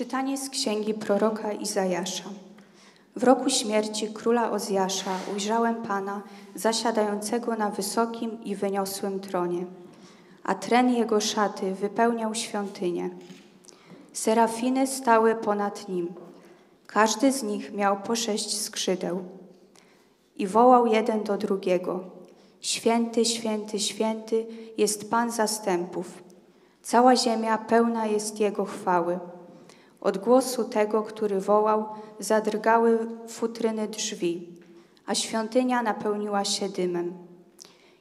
Czytanie z księgi proroka Izajasza. W roku śmierci króla Ozjasza ujrzałem Pana zasiadającego na wysokim i wyniosłym tronie, a tren jego szaty wypełniał świątynię. Serafiny stały ponad nim. Każdy z nich miał po sześć skrzydeł. I wołał jeden do drugiego: Święty, święty, święty jest Pan zastępów. Cała ziemia pełna jest Jego chwały. Od głosu tego, który wołał, zadrgały futryny drzwi, a świątynia napełniła się dymem.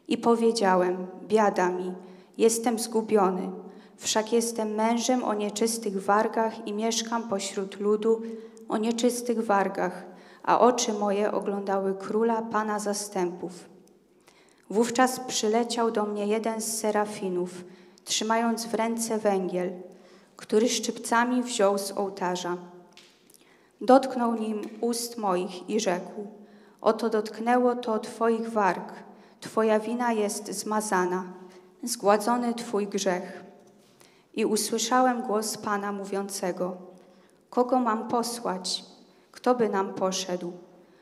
I powiedziałem: Biada mi, jestem zgubiony, wszak jestem mężem o nieczystych wargach i mieszkam pośród ludu o nieczystych wargach, a oczy moje oglądały króla Pana zastępów. Wówczas przyleciał do mnie jeden z serafinów, trzymając w ręce węgiel – który szczypcami wziął z ołtarza. Dotknął nim ust moich i rzekł: Oto dotknęło to Twoich warg, Twoja wina jest zmazana, zgładzony Twój grzech. I usłyszałem głos Pana mówiącego: Kogo mam posłać? Kto by nam poszedł?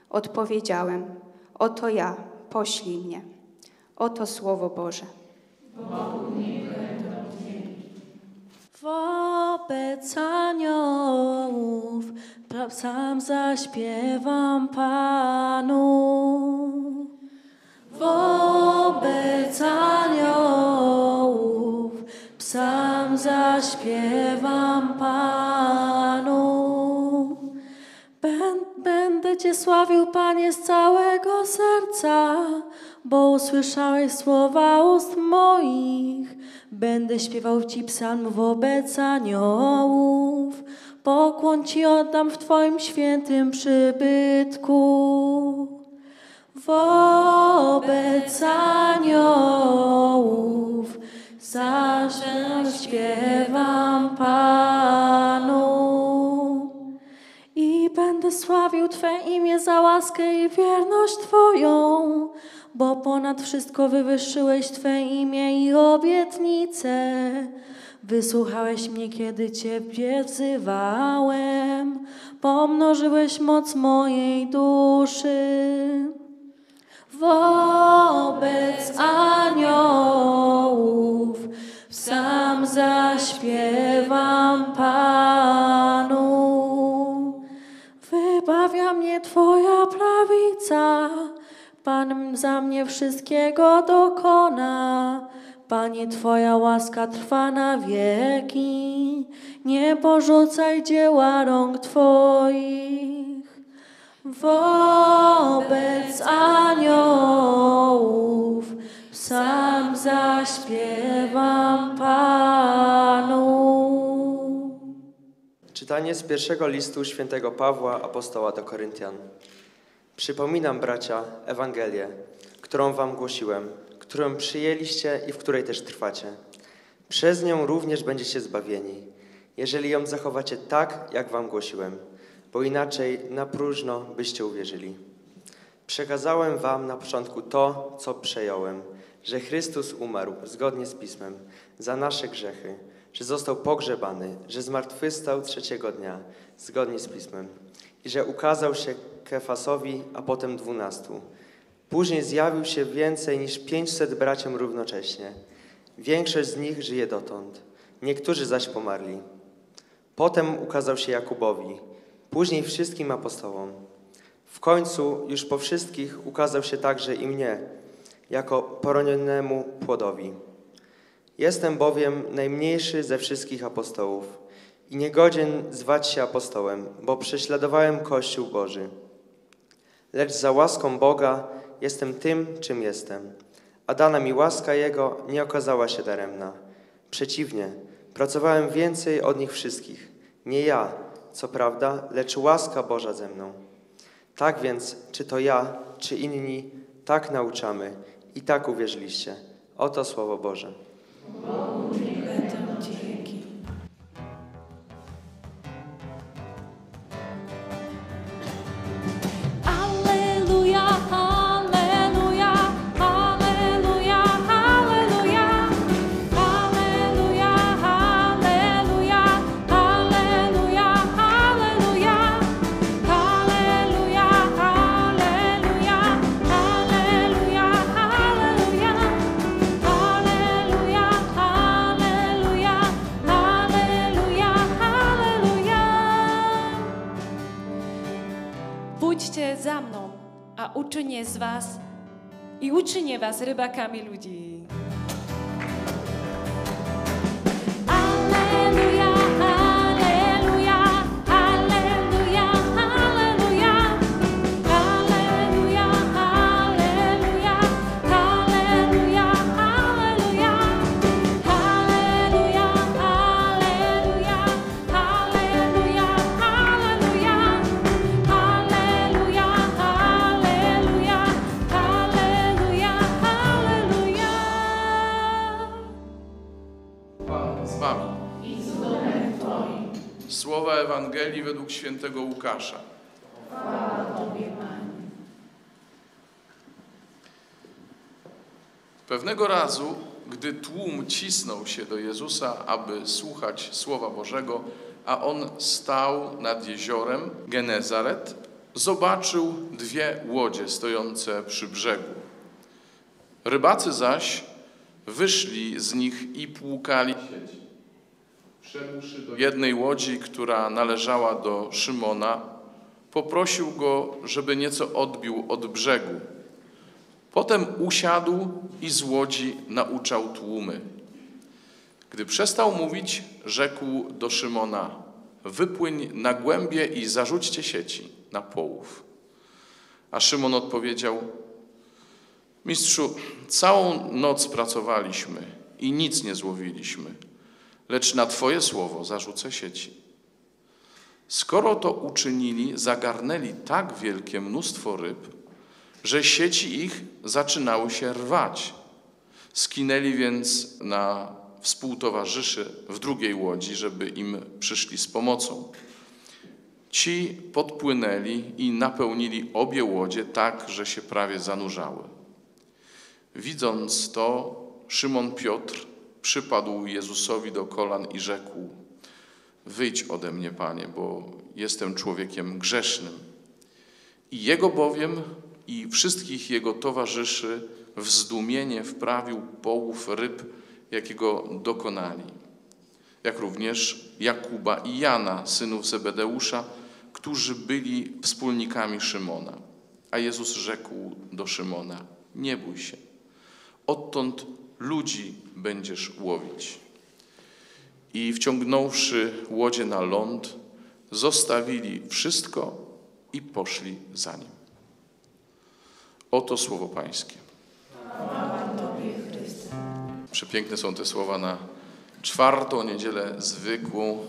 Odpowiedziałem: Oto ja, poślij mnie. Oto słowo Boże. Bogu Wobec aniołów sam zaśpiewam Panu. Wobec aniołów psalm zaśpiewam Panu. Będę Cię sławił, Panie, z całego serca, bo usłyszałeś słowa ust moich. Będę śpiewał Ci psalm wobec aniołów, pokłon Ci oddam w Twoim świętym przybytku. Wobec aniołów śpiewam Panu. I będę sławił Twe imię za łaskę i wierność Twoją, bo ponad wszystko wywyższyłeś Twe imię i obietnice. Wysłuchałeś mnie, kiedy Ciebie wzywałem, pomnożyłeś moc mojej duszy. Wobec aniołów sam zaśpiewam Panu. Wybawia mnie Twoja prawica, Pan za mnie wszystkiego dokona. Panie, Twoja łaska trwa na wieki, nie porzucaj dzieła rąk Twoich. Wobec aniołów sam zaśpiewam Panu. Czytanie z pierwszego listu świętego Pawła, apostoła do Koryntian. Przypominam, bracia, Ewangelię, którą wam głosiłem, którą przyjęliście i w której też trwacie. Przez nią również będziecie zbawieni, jeżeli ją zachowacie tak, jak wam głosiłem, bo inaczej na próżno byście uwierzyli. Przekazałem wam na początku to, co przejąłem, że Chrystus umarł zgodnie z Pismem za nasze grzechy, że został pogrzebany, że zmartwychwstał trzeciego dnia zgodnie z Pismem i że ukazał się Kefasowi, a potem dwunastu. Później zjawił się więcej niż pięćset braciom równocześnie. Większość z nich żyje dotąd, niektórzy zaś pomarli. Potem ukazał się Jakubowi, później wszystkim apostołom. W końcu, już po wszystkich, ukazał się także i mnie, jako poronionemu płodowi. Jestem bowiem najmniejszy ze wszystkich apostołów i niegodzien zwać się apostołem, bo prześladowałem Kościół Boży. Lecz za łaską Boga jestem tym, czym jestem. A dana mi łaska Jego nie okazała się daremna. Przeciwnie, pracowałem więcej od nich wszystkich. Nie ja, co prawda, lecz łaska Boża ze mną. Tak więc, czy to ja, czy inni, tak nauczamy i tak uwierzyliście. Oto Słowo Boże. učinie vás rybakami ľudí. Łukasza. Pewnego razu, gdy tłum cisnął się do Jezusa, aby słuchać Słowa Bożego, a on stał nad jeziorem Genezaret, zobaczył dwie łodzie stojące przy brzegu. Rybacy zaś wyszli z nich i płukali sieci. Wszedłszy do jednej łodzi, która należała do Szymona, poprosił go, żeby nieco odbił od brzegu. Potem usiadł i z łodzi nauczał tłumy. Gdy przestał mówić, rzekł do Szymona: Wypłyń na głębie i zarzućcie sieci na połów. A Szymon odpowiedział: Mistrzu, całą noc pracowaliśmy i nic nie złowiliśmy, lecz na Twoje słowo zarzucę sieci. Skoro to uczynili, zagarnęli tak wielkie mnóstwo ryb, że sieci ich zaczynały się rwać. Skinęli więc na współtowarzyszy w drugiej łodzi, żeby im przyszli z pomocą. Ci podpłynęli i napełnili obie łodzie tak, że się prawie zanurzały. Widząc to, Szymon Piotr przypadł Jezusowi do kolan i rzekł: Wyjdź ode mnie, panie, bo jestem człowiekiem grzesznym. I jego bowiem i wszystkich jego towarzyszy w zdumienie wprawił połów ryb, jakiego dokonali. Jak również Jakuba i Jana, synów Zebedeusza, którzy byli wspólnikami Szymona. A Jezus rzekł do Szymona: Nie bój się, odtąd ludzi będziesz łowić. I wciągnąwszy łodzie na ląd, zostawili wszystko i poszli za nim. Oto słowo Pańskie. Przepiękne są te słowa na czwartą niedzielę zwykłą,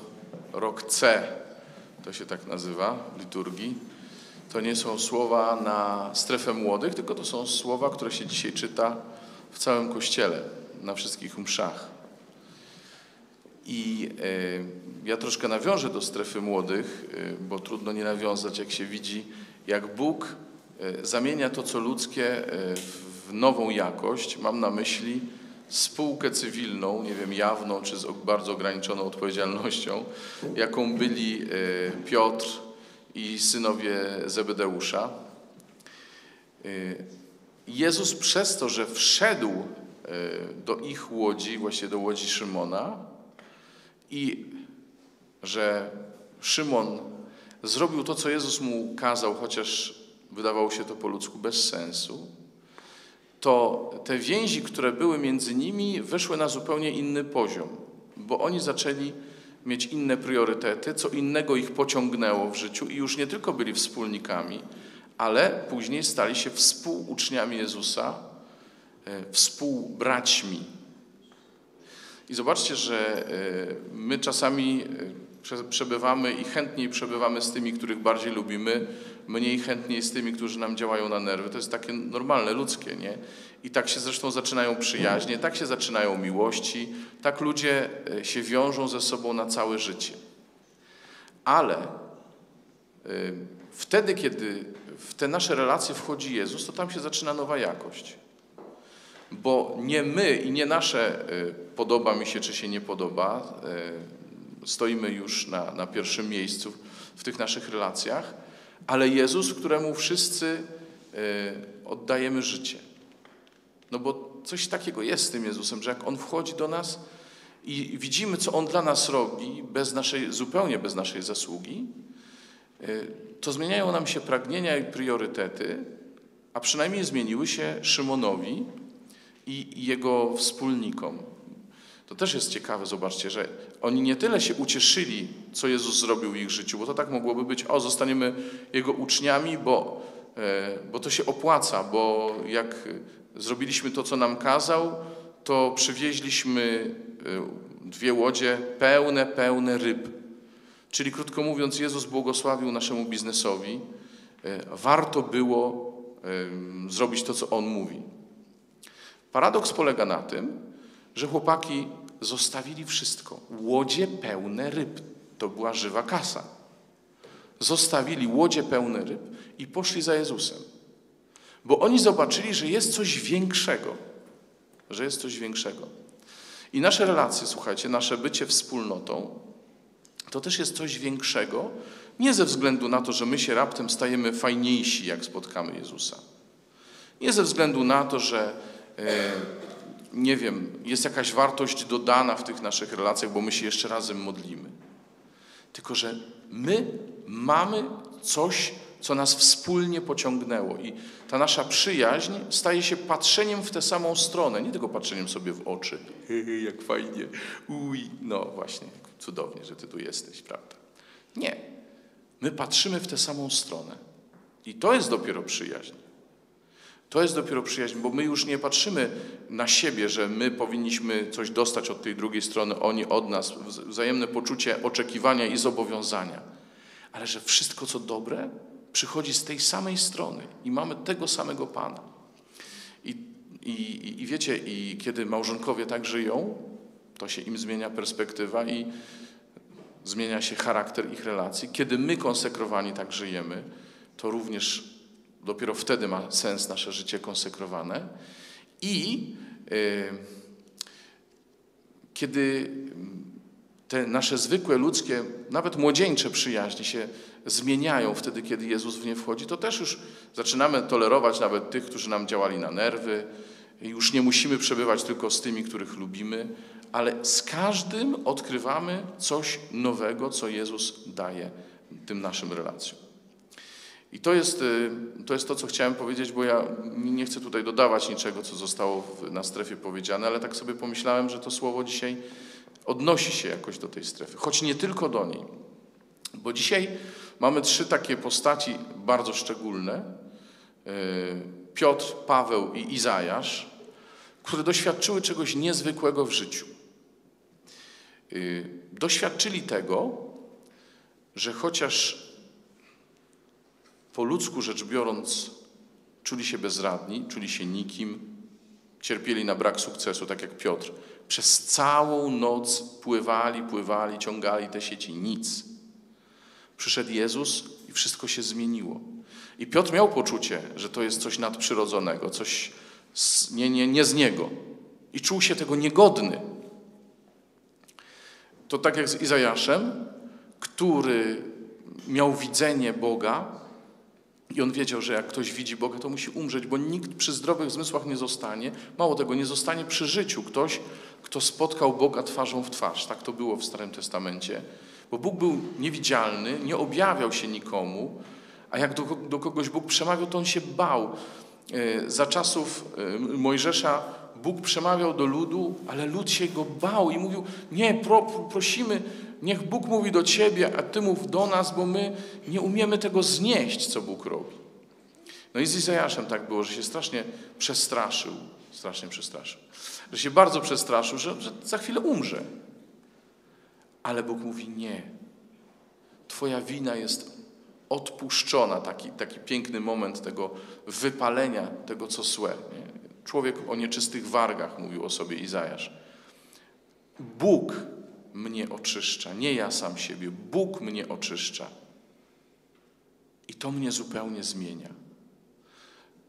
rok C, to się tak nazywa w liturgii. To nie są słowa na strefę młodych, tylko to są słowa, które się dzisiaj czyta w całym kościele, na wszystkich mszach. I e, ja troszkę nawiążę do strefy młodych, e, bo trudno nie nawiązać, jak się widzi, jak Bóg e, zamienia to, co ludzkie, w nową jakość. Mam na myśli spółkę cywilną, nie wiem, jawną czy z bardzo ograniczoną odpowiedzialnością, jaką byli Piotr i synowie Zebedeusza. Jezus przez to, że wszedł e, do ich łodzi, właśnie do łodzi Szymona i że Szymon zrobił to, co Jezus mu kazał, chociaż wydawało się to po ludzku bez sensu, to te więzi, które były między nimi, wyszły na zupełnie inny poziom, bo oni zaczęli mieć inne priorytety, co innego ich pociągnęło w życiu i już nie tylko byli wspólnikami, ale później stali się współuczniami Jezusa, e, współbraćmi. I zobaczcie, że e, my czasami e, prze- przebywamy i chętniej przebywamy z tymi, których bardziej lubimy, mniej chętniej z tymi, którzy nam działają na nerwy. To jest takie normalne, ludzkie, nie? I tak się zresztą zaczynają przyjaźnie, tak się zaczynają miłości, tak ludzie się wiążą ze sobą na całe życie. Ale wtedy, kiedy w te nasze relacje wchodzi Jezus, to tam się zaczyna nowa jakość. Bo nie my i nie nasze y, podoba mi się, czy się nie podoba, y, stoimy już na, na pierwszym miejscu w tych naszych relacjach, ale Jezus, któremu wszyscy y, oddajemy życie. No bo coś takiego jest z tym Jezusem, że jak On wchodzi do nas i widzimy, co On dla nas robi, bez naszej, zupełnie bez naszej zasługi, to zmieniają nam się pragnienia i priorytety, a przynajmniej zmieniły się Szymonowi i jego wspólnikom. To też jest ciekawe, zobaczcie, że oni nie tyle się ucieszyli, co Jezus zrobił w ich życiu, bo to tak mogłoby być, o, zostaniemy Jego uczniami, bo, e, bo to się opłaca, bo jak zrobiliśmy to, co nam kazał, to przywieźliśmy e, dwie łodzie pełne, pełne ryb. Czyli krótko mówiąc, Jezus błogosławił naszemu biznesowi. E, warto było zrobić to, co On mówi. Paradoks polega na tym, że chłopaki zostawili wszystko. Łodzie pełne ryb. To była żywa kasa. Zostawili łodzie pełne ryb i poszli za Jezusem. Bo oni zobaczyli, że jest coś większego. Że jest coś większego. I nasze relacje, słuchajcie, nasze bycie wspólnotą, to też jest coś większego, nie ze względu na to, że my się raptem stajemy fajniejsi, jak spotkamy Jezusa. Nie ze względu na to, że e, nie wiem, jest jakaś wartość dodana w tych naszych relacjach, bo my się jeszcze razem modlimy. Tylko, że my mamy coś, co nas wspólnie pociągnęło. I ta nasza przyjaźń staje się patrzeniem w tę samą stronę, nie tylko patrzeniem sobie w oczy. jak fajnie, uj, no właśnie, cudownie, że ty tu jesteś, prawda? Nie. My patrzymy w tę samą stronę. I to jest dopiero przyjaźń. To jest dopiero przyjaźń, bo my już nie patrzymy na siebie, że my powinniśmy coś dostać od tej drugiej strony, oni od nas, wzajemne poczucie oczekiwania i zobowiązania, ale że wszystko, co dobre, przychodzi z tej samej strony i mamy tego samego Pana. I, i, i wiecie, i kiedy małżonkowie tak żyją, to się im zmienia perspektywa i zmienia się charakter ich relacji. Kiedy my konsekrowani tak żyjemy, to również Dopiero wtedy ma sens nasze życie konsekrowane. I y, kiedy te nasze zwykłe ludzkie, nawet młodzieńcze przyjaźnie się zmieniają wtedy, kiedy Jezus w nie wchodzi, to też już zaczynamy tolerować nawet tych, którzy nam działali na nerwy. Już nie musimy przebywać tylko z tymi, których lubimy, ale z każdym odkrywamy coś nowego, co Jezus daje tym naszym relacjom. I to jest, y, to jest to, co chciałem powiedzieć, bo ja nie chcę tutaj dodawać niczego, co zostało na strefie powiedziane, ale tak sobie pomyślałem, że to słowo dzisiaj odnosi się jakoś do tej strefy, choć nie tylko do niej. Bo dzisiaj mamy trzy takie postaci bardzo szczególne: y, Piotr, Paweł i Izajasz, które doświadczyły czegoś niezwykłego w życiu. Y, doświadczyli tego, że chociaż po ludzku rzecz biorąc, czuli się bezradni, czuli się nikim, cierpieli na brak sukcesu, tak jak Piotr. Przez całą noc pływali, pływali, ciągali te sieci, nic. Przyszedł Jezus i wszystko się zmieniło. I Piotr miał poczucie, że to jest coś nadprzyrodzonego, coś z, nie, nie, nie z niego. I czuł się tego niegodny. To tak jak z Izajaszem, który miał widzenie Boga, i on wiedział, że jak ktoś widzi Boga, to musi umrzeć, bo nikt przy zdrowych zmysłach nie zostanie. Mało tego, nie zostanie przy życiu ktoś, kto spotkał Boga twarzą w twarz. Tak to było w Starym Testamencie. Bo Bóg był niewidzialny, nie objawiał się nikomu, a jak do, do kogoś Bóg przemawiał, to on się bał. E, za czasów e, Mojżesza Bóg przemawiał do ludu, ale lud się go bał i mówił: Nie, pro, prosimy, niech Bóg mówi do ciebie, a ty mów do nas, bo my nie umiemy tego znieść, co Bóg robi. No i z Izajaszem tak było, że się strasznie przestraszył, strasznie przestraszył, że się bardzo przestraszył, że, że za chwilę umrze. Ale Bóg mówi: Nie, Twoja wina jest odpuszczona. Taki, taki piękny moment tego wypalenia tego, co złe. Człowiek o nieczystych wargach, mówił o sobie Izajasz. Bóg mnie oczyszcza, nie ja sam siebie. Bóg mnie oczyszcza. I to mnie zupełnie zmienia.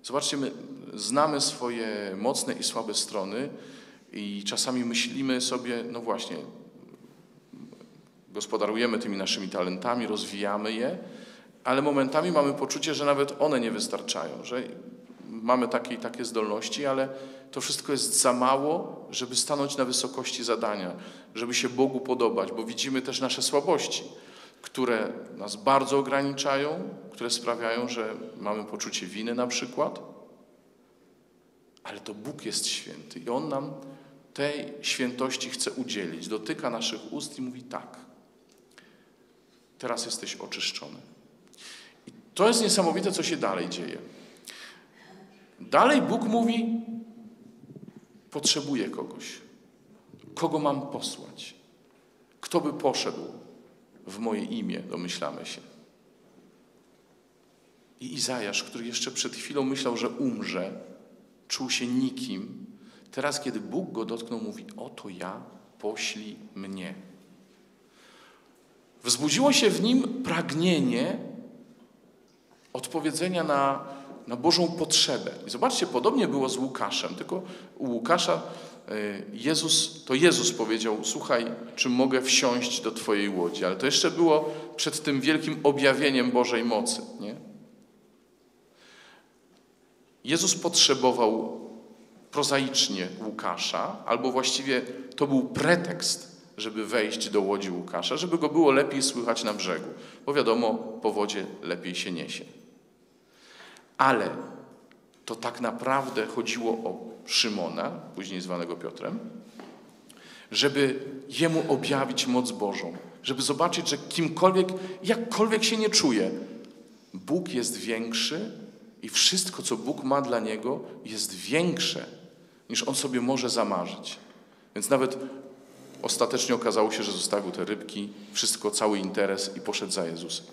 Zobaczcie, my znamy swoje mocne i słabe strony i czasami myślimy sobie, no właśnie, gospodarujemy tymi naszymi talentami, rozwijamy je, ale momentami mamy poczucie, że nawet one nie wystarczają, że mamy takie i takie zdolności, ale to wszystko jest za mało, żeby stanąć na wysokości zadania, żeby się Bogu podobać, bo widzimy też nasze słabości. które nas bardzo ograniczają, które sprawiają, że mamy poczucie winy na przykład. Ale to Bóg jest święty i On nam tej świętości chce udzielić. Dotyka naszych ust i mówi tak. Teraz jesteś oczyszczony. To jest niesamowite, co się dalej dzieje. Dalej Bóg mówi: Potrzebuję kogoś. Kogo mam posłać? Kto by poszedł w moje imię, domyślamy się. I Izajasz, który jeszcze przed chwilą myślał, że umrze, czuł się nikim, teraz, kiedy Bóg go dotknął, mówi: Oto ja, poślij mnie. Wzbudziło się w nim pragnienie odpowiedzenia na, na Bożą potrzebę. I zobaczcie, podobnie było z Łukaszem, tylko u Łukasza e, Jezus, to Jezus powiedział: Słuchaj, czy mogę wsiąść do Twojej łodzi? Ale to jeszcze było przed tym wielkim objawieniem Bożej mocy. Nie? Jezus potrzebował prozaicznie Łukasza, albo właściwie to był pretekst, żeby wejść do łodzi Łukasza, żeby go było lepiej słychać na brzegu, bo wiadomo, po wodzie lepiej się niesie. Ale to tak naprawdę chodziło o Szymona, później zwanego Piotrem, żeby jemu objawić moc Bożą, żeby zobaczyć, że kimkolwiek, jakkolwiek się nie czuje, Bóg jest większy i wszystko, co Bóg ma dla niego, jest większe niż on sobie może zamarzyć. Więc nawet ostatecznie okazało się, że zostawił te rybki, wszystko, cały interes i poszedł za Jezusem.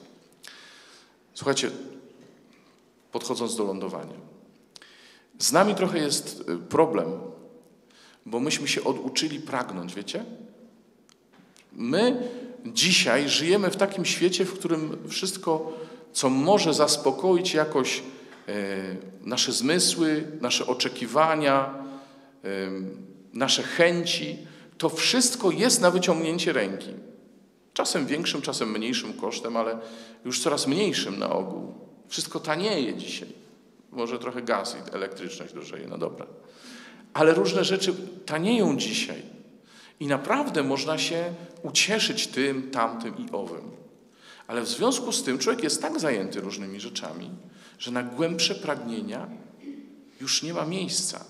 Słuchajcie, podchodząc do lądowania. Z nami trochę jest y, problem, bo myśmy się oduczyli pragnąć, wiecie? My dzisiaj żyjemy w takim świecie, w którym wszystko, co może zaspokoić jakoś e, nasze zmysły, nasze oczekiwania, e, nasze chęci, to wszystko jest na wyciągnięcie ręki. Czasem większym, czasem mniejszym kosztem, ale już coraz mniejszym na ogół. Wszystko tanieje dzisiaj. Może trochę gaz i elektryczność drożeje, no dobra. Ale różne rzeczy tanieją dzisiaj. I naprawdę można się ucieszyć tym, tamtym i owym. Ale w związku z tym człowiek jest tak zajęty różnymi rzeczami, że na głębsze pragnienia już nie ma miejsca.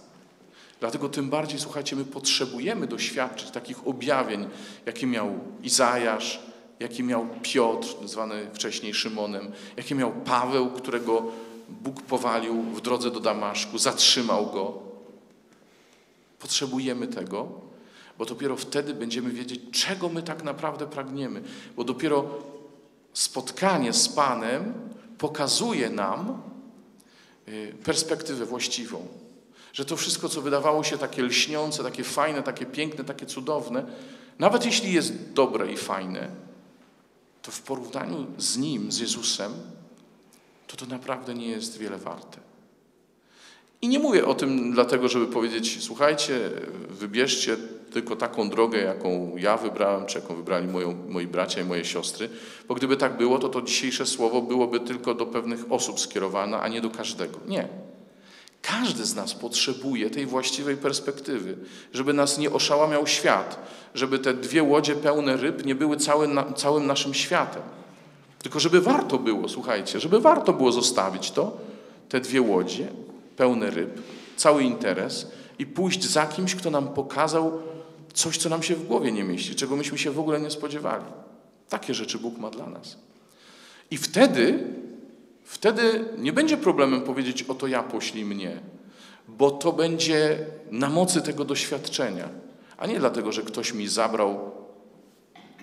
Dlatego tym bardziej, słuchajcie, my potrzebujemy doświadczyć takich objawień, jakie miał Izajasz, jakie miał Piotr, zwany wcześniej Szymonem, jakie miał Paweł, którego Bóg powalił w drodze do Damaszku, zatrzymał go. Potrzebujemy tego, bo dopiero wtedy będziemy wiedzieć, czego my tak naprawdę pragniemy. Bo dopiero spotkanie z Panem pokazuje nam y, perspektywę właściwą. Że to wszystko, co wydawało się takie lśniące, takie fajne, takie piękne, takie cudowne, nawet jeśli jest dobre i fajne, to w porównaniu z Nim, z Jezusem, to to naprawdę nie jest wiele warte. I nie mówię o tym dlatego, żeby powiedzieć, słuchajcie, wybierzcie tylko taką drogę, jaką ja wybrałem, czy jaką wybrali moją, moi bracia i moje siostry, bo gdyby tak było, to to dzisiejsze słowo byłoby tylko do pewnych osób skierowane, a nie do każdego. Nie. Każdy z nas potrzebuje tej właściwej perspektywy, żeby nas nie oszałamiał świat, żeby te dwie łodzie pełne ryb nie były całym, całym naszym światem. Tylko żeby warto było, słuchajcie, żeby warto było zostawić to, te dwie łodzie pełne ryb, cały interes i pójść za kimś, kto nam pokazał coś, co nam się w głowie nie mieści, czego myśmy się w ogóle nie spodziewali. Takie rzeczy Bóg ma dla nas. I wtedy, wtedy nie będzie problemem powiedzieć, oto ja poślij mnie, bo to będzie na mocy tego doświadczenia, a nie dlatego, że ktoś mi zabrał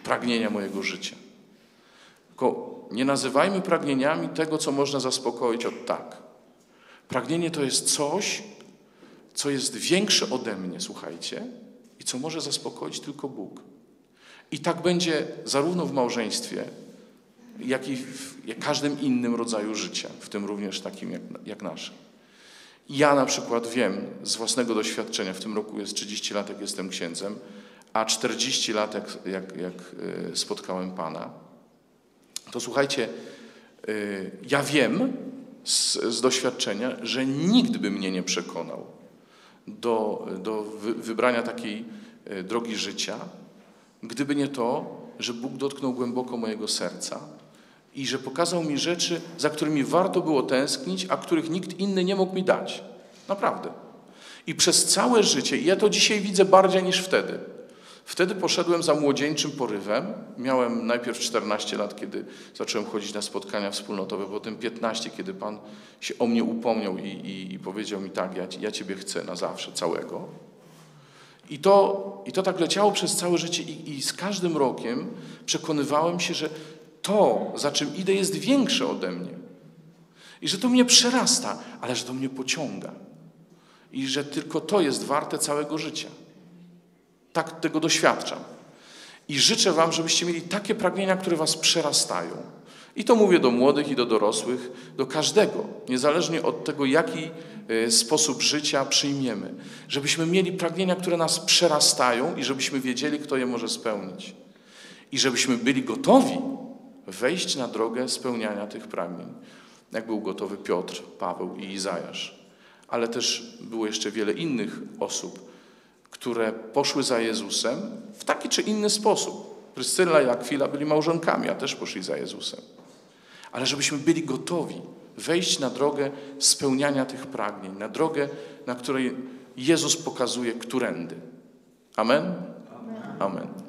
pragnienia mojego życia. Tylko nie nazywajmy pragnieniami tego, co można zaspokoić od tak. Pragnienie to jest coś, co jest większe ode mnie, słuchajcie, i co może zaspokoić tylko Bóg. I tak będzie zarówno w małżeństwie, jak i w każdym innym rodzaju życia, w tym również takim jak, jak nasze. Ja na przykład wiem z własnego doświadczenia, w tym roku jest 30 lat, jak jestem księdzem, a 40 lat, jak, jak, jak e, spotkałem Pana, to słuchajcie, y, ja wiem z, z doświadczenia, że nikt by mnie nie przekonał do, do wybrania takiej y, drogi życia, gdyby nie to, że Bóg dotknął głęboko mojego serca i że pokazał mi rzeczy, za którymi warto było tęsknić, a których nikt inny nie mógł mi dać. Naprawdę. I przez całe życie, i ja to dzisiaj widzę bardziej niż wtedy. Wtedy poszedłem za młodzieńczym porywem. Miałem najpierw 14 lat, kiedy zacząłem chodzić na spotkania wspólnotowe, potem 15, kiedy Pan się o mnie upomniał i, i, i powiedział mi tak, ja, ja Ciebie chcę na zawsze, całego. I to, I to tak leciało przez całe życie i, i z każdym rokiem przekonywałem się, że to, za czym idę, jest większe ode mnie. I że to mnie przerasta, ale że to mnie pociąga. I że tylko to jest warte całego życia. Tak tego doświadczam. I życzę Wam, żebyście mieli takie pragnienia, które Was przerastają. I to mówię do młodych i do dorosłych, do każdego, niezależnie od tego, jaki y, sposób życia przyjmiemy. Żebyśmy mieli pragnienia, które nas przerastają i żebyśmy wiedzieli, kto je może spełnić. I żebyśmy byli gotowi wejść na drogę spełniania tych pragnień. Jak był gotowy Piotr, Paweł i Izajasz. Ale też było jeszcze wiele innych osób, które poszły za Jezusem w taki czy inny sposób. Pryscyla i Akwila byli małżonkami, a też poszli za Jezusem. Ale żebyśmy byli gotowi wejść na drogę spełniania tych pragnień, na drogę, na której Jezus pokazuje którędy. Amen? Amen.